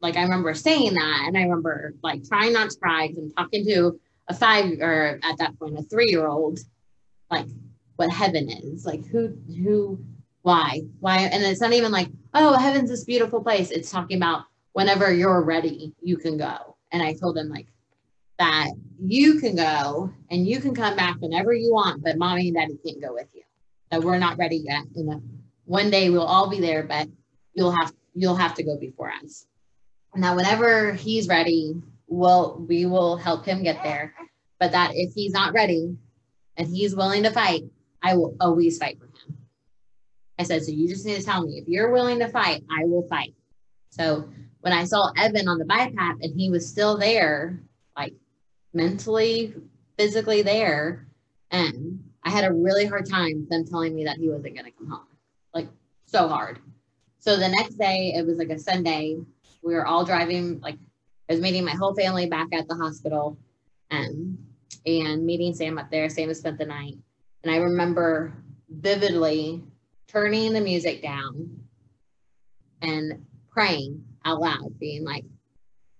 like I remember saying that, and I remember like trying not to cry because I'm talking to a five or at that point a three year old, like what heaven is, like who who why why, and it's not even like oh heaven's this beautiful place. It's talking about whenever you're ready, you can go. And I told him like that you can go and you can come back whenever you want, but mommy and daddy can't go with you. That we're not ready yet. You know, one day we'll all be there, but you'll have you'll have to go before us. Now, whenever he's ready, we'll we will help him get there. But that if he's not ready and he's willing to fight, I will always fight for him. I said, so you just need to tell me if you're willing to fight, I will fight. So when I saw Evan on the BiPAP and he was still there, like mentally, physically there, and I had a really hard time them telling me that he wasn't going to come home. Like so hard. So the next day, it was like a Sunday. We were all driving, like I was meeting my whole family back at the hospital um, and meeting Sam up there. Sam spent the night. And I remember vividly turning the music down and praying out loud, being like,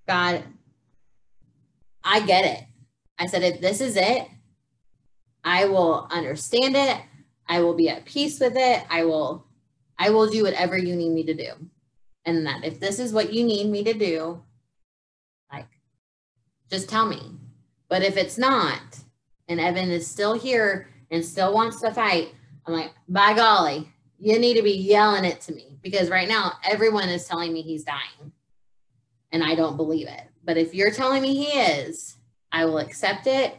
God, I get it. I said, if this is it, I will understand it. I will be at peace with it. I will, I will do whatever you need me to do. And that if this is what you need me to do, like, just tell me. But if it's not, and Evan is still here and still wants to fight, I'm like, by golly, you need to be yelling it to me because right now everyone is telling me he's dying and I don't believe it. But if you're telling me he is, I will accept it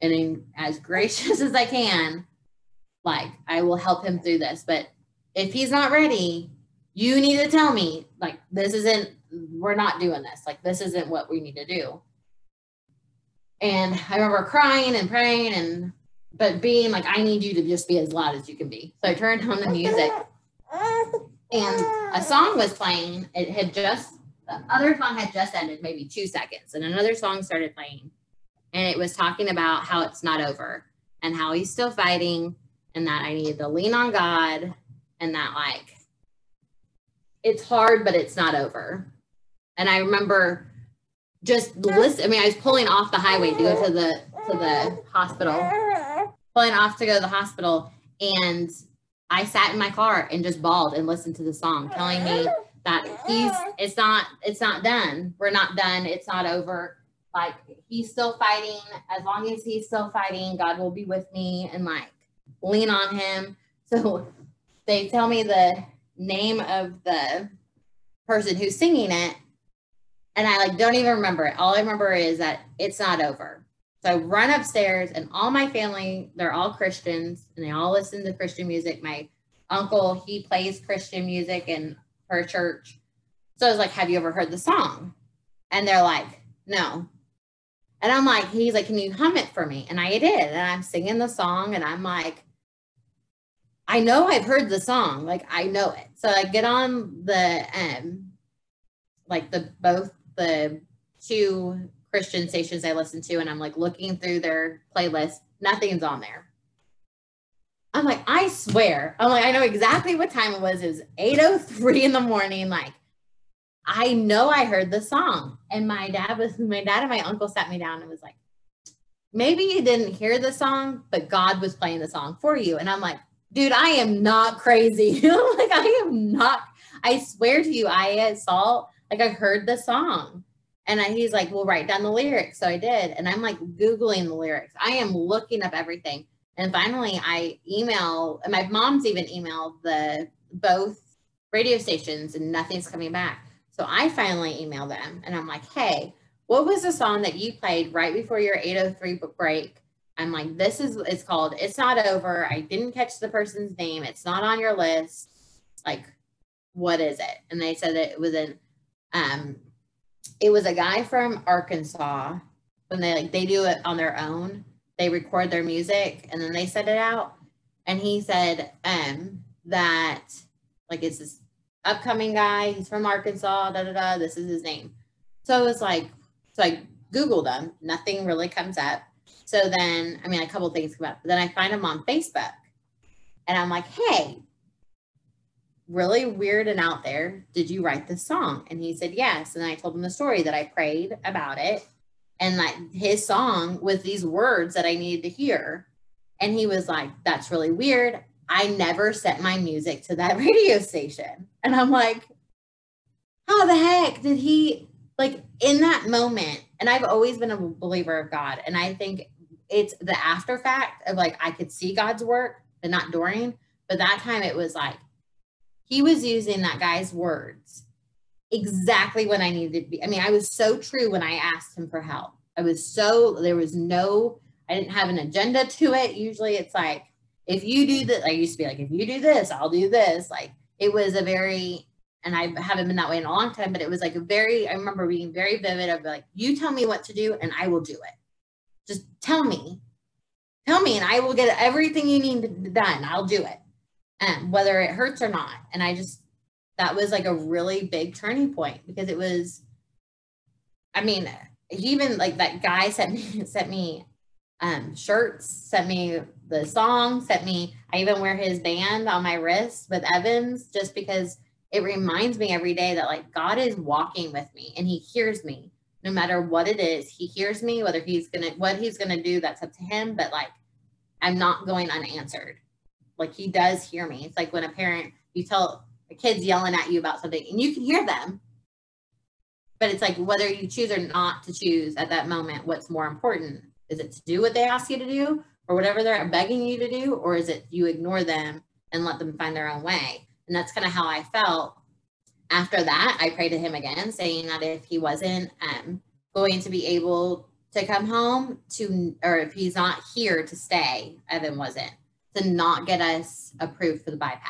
and in, as gracious as I can, like I will help him through this. But if he's not ready, you need to tell me, like, this isn't, we're not doing this. Like, this isn't what we need to do. And I remember crying and praying and, but being like, I need you to just be as loud as you can be. So I turned on the music and a song was playing. It had just the other song had just ended, maybe two seconds, and another song started playing. And it was talking about how it's not over and how he's still fighting and that I needed to lean on God and that like it's hard, but it's not over. And I remember just listen. I mean, I was pulling off the highway to go to the to the hospital, pulling off to go to the hospital, and I sat in my car and just bawled and listened to the song, telling me that he's it's not it's not done. We're not done. It's not over. Like he's still fighting. As long as he's still fighting god will be with me and like lean on him. So they tell me the name of the person who's singing it and i like don't even remember it. All i remember is that it's not over so i run upstairs and all my family they're all christians and they all listen to christian music my uncle he plays christian music in her church. So I was like, Have you ever heard the song? And they're like, No. And I'm like, He's like, Can you hum it for me? And I did. And I'm singing the song and I'm like, I know I've heard the song. Like, I know it. So I get on the, um, like the both the two Christian stations I listen to, and I'm like looking through their playlist. Nothing's on there. I'm like, I swear. I'm like, I know exactly what time it was. It was 8.03 in the morning. Like, I know I heard the song. And my dad was, my dad and my uncle sat me down and was like, maybe you didn't hear the song, but God was playing the song for you. And I'm like, dude, I am not crazy. like, I am not, I swear to you, I uh, saw, like, I heard the song. And I, he's like, well, write down the lyrics. So I did. And I'm like Googling the lyrics. I am looking up everything. And finally, I email, my mom's even emailed the both radio stations, and nothing's coming back. So I finally emailed them, and I'm like, "Hey, what was the song that you played right before your 803 break?" I'm like, "This is it's called It's Not Over. I didn't catch the person's name. It's not on your list. Like, what is it?" And they said it was an um, it was a guy from Arkansas. When they like they do it on their own they record their music and then they send it out. And he said um, that like it's this upcoming guy. He's from Arkansas. Da da da. This is his name. So it was like, so I googled them, Nothing really comes up. So then, I mean, a couple things come up. But then I find him on Facebook, and I'm like, hey, really weird and out there. Did you write this song? And he said, Yes. And I told him the story that I prayed about it and like his song with these words that I needed to hear. And he was like, That's really weird. I never set my music to that radio station. And I'm like, How the heck did he, like, in that moment? And I've always been a believer of God. And I think it's the after fact of like, I could see God's work, but not during. But that time it was like, he was using that guy's words exactly when I needed to be. I mean, I was so true when I asked him for help. I was so, there was no, I didn't have an agenda to it. Usually it's like, if you do this, I used to be like, if you do this, I'll do this. Like it was a very, and I haven't been that way in a long time, but it was like a very, I remember being very vivid of like, you tell me what to do and I will do it. Just tell me, tell me, and I will get everything you need done. I'll do it um, whether it hurts or not. And I just, that was like a really big turning point because it was, I mean, he even like that guy sent me, sent me um, shirts, sent me the song, sent me, I even wear his band on my wrist with Evans just because it reminds me every day that like God is walking with me and he hears me no matter what it is. He hears me, whether he's gonna, what he's gonna do, that's up to him. But like, I'm not going unanswered like he does hear me. It's like when a parent, you tell a kid's yelling at you about something and you can hear them. But it's like whether you choose or not to choose at that moment, what's more important? Is it to do what they ask you to do or whatever they're begging you to do? Or is it you ignore them and let them find their own way? And that's kind of how I felt. After that, I prayed to him again, saying that if he wasn't um, going to be able to come home to, or if he's not here to stay, Evan wasn't, to not get us approved for the BiPAP.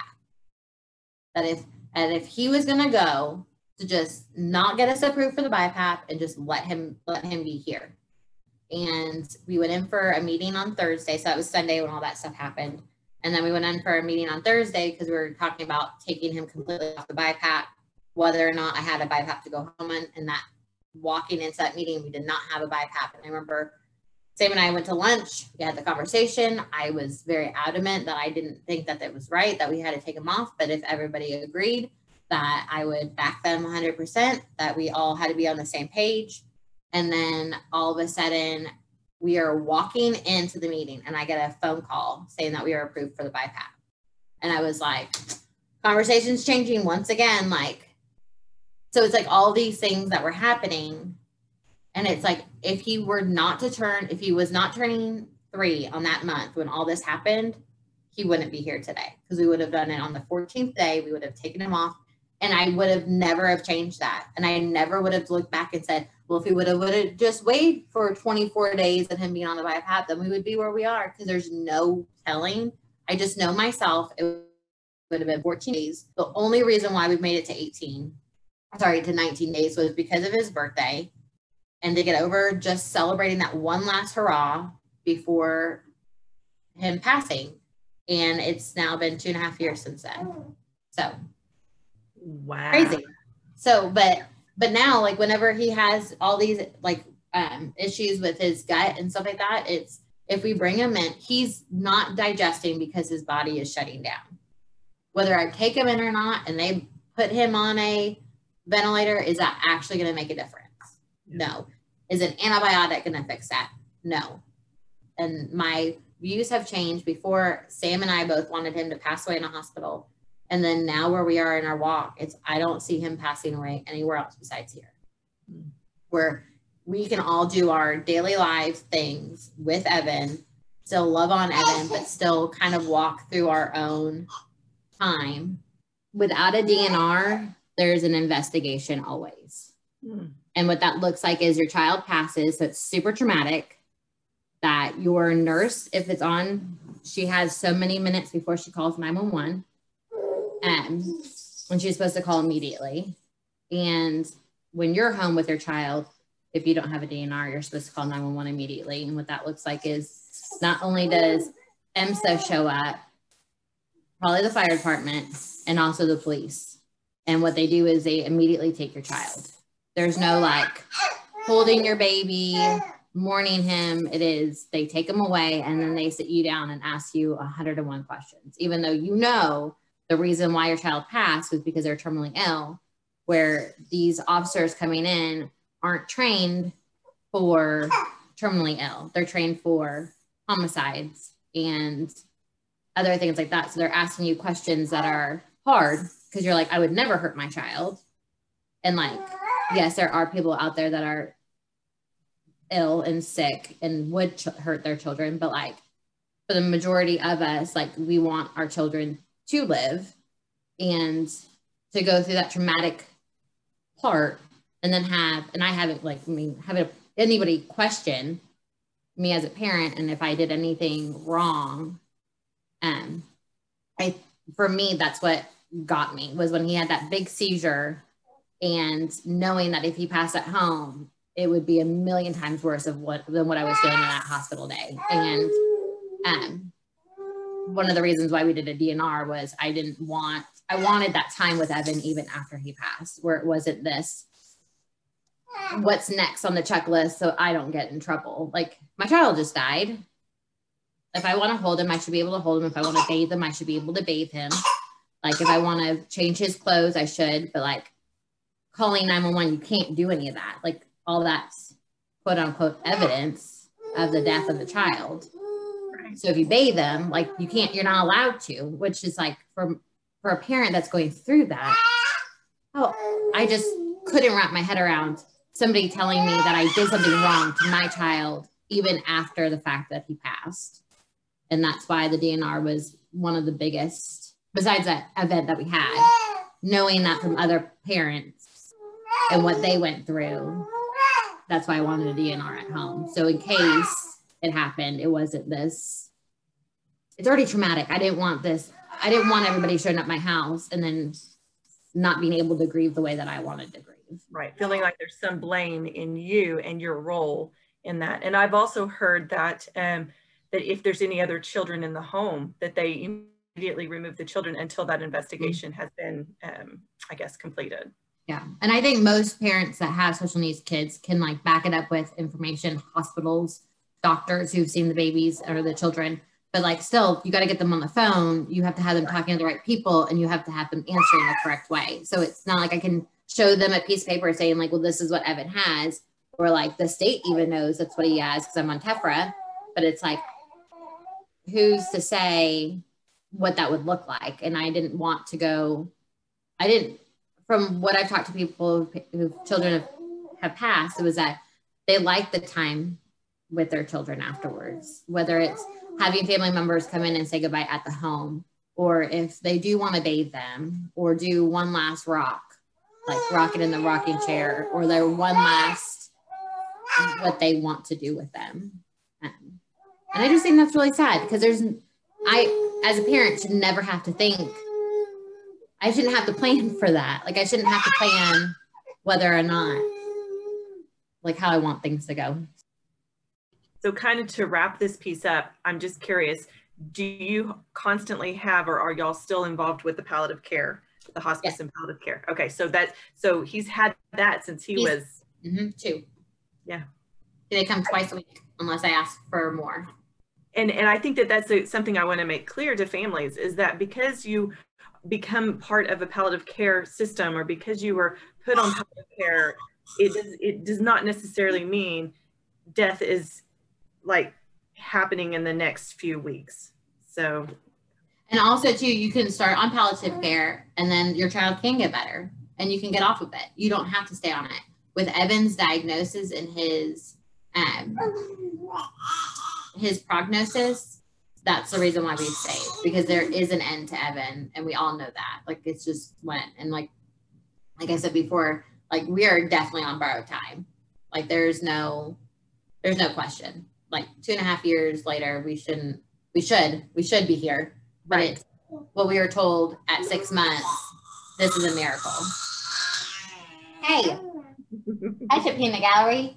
That if and if he was gonna go to just not get us approved for the BiPAP and just let him let him be here. And we went in for a meeting on Thursday. So that was Sunday when all that stuff happened. And then we went in for a meeting on Thursday because we were talking about taking him completely off the BiPAP, whether or not I had a BiPAP to go home on. And that walking into that meeting, we did not have a BiPAP. And I remember Sam and I went to lunch. We had the conversation. I was very adamant that I didn't think that that was right, that we had to take them off. But if everybody agreed that I would back them 100%, that we all had to be on the same page. And then all of a sudden, we are walking into the meeting and I get a phone call saying that we are approved for the BiPAP. And I was like, conversations changing once again. Like, so it's like all these things that were happening and it's like if he were not to turn, if he was not turning three on that month when all this happened, he wouldn't be here today because we would have done it on the 14th day. We would have taken him off and I would have never have changed that. And I never would have looked back and said, well, if we would have, would have just waited for 24 days of him being on the BiPAP, then we would be where we are because there's no telling. I just know myself. It would have been 14 days. The only reason why we made it to 18, sorry, to 19 days was because of his birthday and to get over just celebrating that one last hurrah before him passing. And it's now been two and a half years since then. So wow. Crazy. So, but but now like whenever he has all these like um issues with his gut and stuff like that, it's if we bring him in, he's not digesting because his body is shutting down. Whether I take him in or not and they put him on a ventilator, is that actually going to make a difference? No. Is an antibiotic going to fix that? No. And my views have changed. Before, Sam and I both wanted him to pass away in a hospital. And then now, where we are in our walk, it's I don't see him passing away anywhere else besides here. Where we can all do our daily lives things with Evan, still love on Evan, but still kind of walk through our own time. Without a DNR, there's an investigation always. Mm. And what that looks like is your child passes, so it's super traumatic. That your nurse, if it's on, she has so many minutes before she calls 911. Um, when she's supposed to call immediately. And when you're home with your child, if you don't have a DNR, you're supposed to call 911 immediately. And what that looks like is not only does EMSA show up, probably the fire department and also the police. And what they do is they immediately take your child. There's no like holding your baby, mourning him. It is they take him away and then they sit you down and ask you 101 questions, even though you know the reason why your child passed was because they're terminally ill, where these officers coming in aren't trained for terminally ill. They're trained for homicides and other things like that. So they're asking you questions that are hard because you're like, I would never hurt my child. And like, yes, there are people out there that are ill and sick and would ch- hurt their children, but like for the majority of us, like we want our children to live and to go through that traumatic part and then have, and I haven't like, I mean, have anybody question me as a parent and if I did anything wrong. Um, I, for me, that's what got me was when he had that big seizure and knowing that if he passed at home, it would be a million times worse of what than what I was doing in that hospital day. And um, one of the reasons why we did a DNR was I didn't want I wanted that time with Evan even after he passed, where it wasn't this what's next on the checklist so I don't get in trouble. Like my child just died. If I want to hold him, I should be able to hold him. If I want to bathe him, I should be able to bathe him. Like if I want to change his clothes, I should. But like calling 911, you can't do any of that. Like all that's quote unquote evidence of the death of the child. So if you bathe them, like you can't, you're not allowed to, which is like for for a parent that's going through that. Oh, I just couldn't wrap my head around somebody telling me that I did something wrong to my child even after the fact that he passed. And that's why the DNR was one of the biggest, besides that event that we had, knowing that from other parents and what they went through. That's why I wanted a DNR at home. So in case it happened, it wasn't this. It's already traumatic. I didn't want this. I didn't want everybody showing up my house and then not being able to grieve the way that I wanted to grieve. Right. Feeling like there's some blame in you and your role in that. And I've also heard that um, that if there's any other children in the home, that they immediately remove the children until that investigation mm-hmm. has been, um, I guess, completed. Yeah. And I think most parents that have special needs kids can like back it up with information, hospitals, doctors who've seen the babies or the children. But like still, you got to get them on the phone. You have to have them talking to the right people and you have to have them answering the correct way. So it's not like I can show them a piece of paper saying like, well, this is what Evan has, or like the state even knows that's what he has because I'm on TEFRA. But it's like, who's to say what that would look like? And I didn't want to go. I didn't. From what I've talked to people who children have, have passed, it was that they like the time with their children afterwards, whether it's having family members come in and say goodbye at the home, or if they do want to bathe them or do one last rock like rocking in the rocking chair or their one last what they want to do with them. Um, and I just think that's really sad because there's, I, as a parent, should never have to think, I shouldn't have to plan for that. Like, I shouldn't have to plan whether or not, like, how I want things to go. So, kind of to wrap this piece up, I'm just curious do you constantly have, or are y'all still involved with the palliative care? the hospice and palliative care. Okay, so that so he's had that since he he's, was mm-hmm, two. Yeah, they come twice a week unless I ask for more. And and I think that that's a, something I want to make clear to families is that because you become part of a palliative care system or because you were put on palliative care, it does it does not necessarily mean death is like happening in the next few weeks. So and also too, you can start on palliative care and then your child can get better and you can get off of it. You don't have to stay on it. With Evan's diagnosis and his um, his prognosis, that's the reason why we stayed because there is an end to Evan and we all know that. Like it's just went and like like I said before, like we are definitely on borrowed time. Like there's no there's no question. Like two and a half years later, we shouldn't we should we should be here But Right. What we were told at six months, this is a miracle. Hey, I should be in the gallery.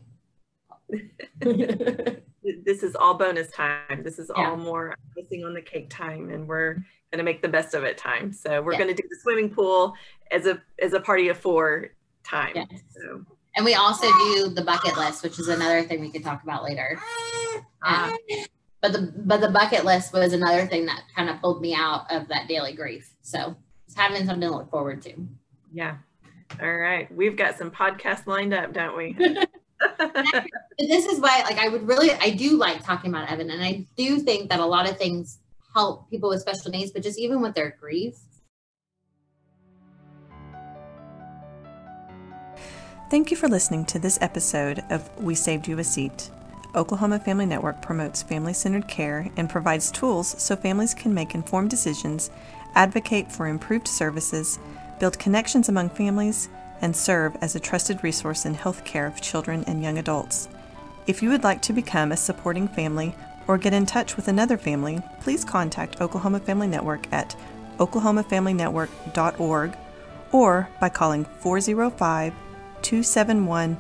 this is all bonus time. This is yeah. all more icing on the cake time, and we're going to make the best of it time. So we're yeah. going to do the swimming pool as a as a party of four time. Yes. So. And we also do the bucket list, which is another thing we could talk about later. Um, but the but the bucket list was another thing that kind of pulled me out of that daily grief. So it's having something to look forward to. Yeah. All right. We've got some podcasts lined up, don't we? this is why like I would really I do like talking about Evan and I do think that a lot of things help people with special needs, but just even with their grief. Thank you for listening to this episode of We Saved You a Seat. Oklahoma Family Network promotes family centered care and provides tools so families can make informed decisions, advocate for improved services, build connections among families, and serve as a trusted resource in health care of children and young adults. If you would like to become a supporting family or get in touch with another family, please contact Oklahoma Family Network at oklahomafamilynetwork.org or by calling 405 271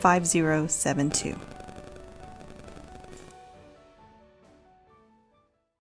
5072.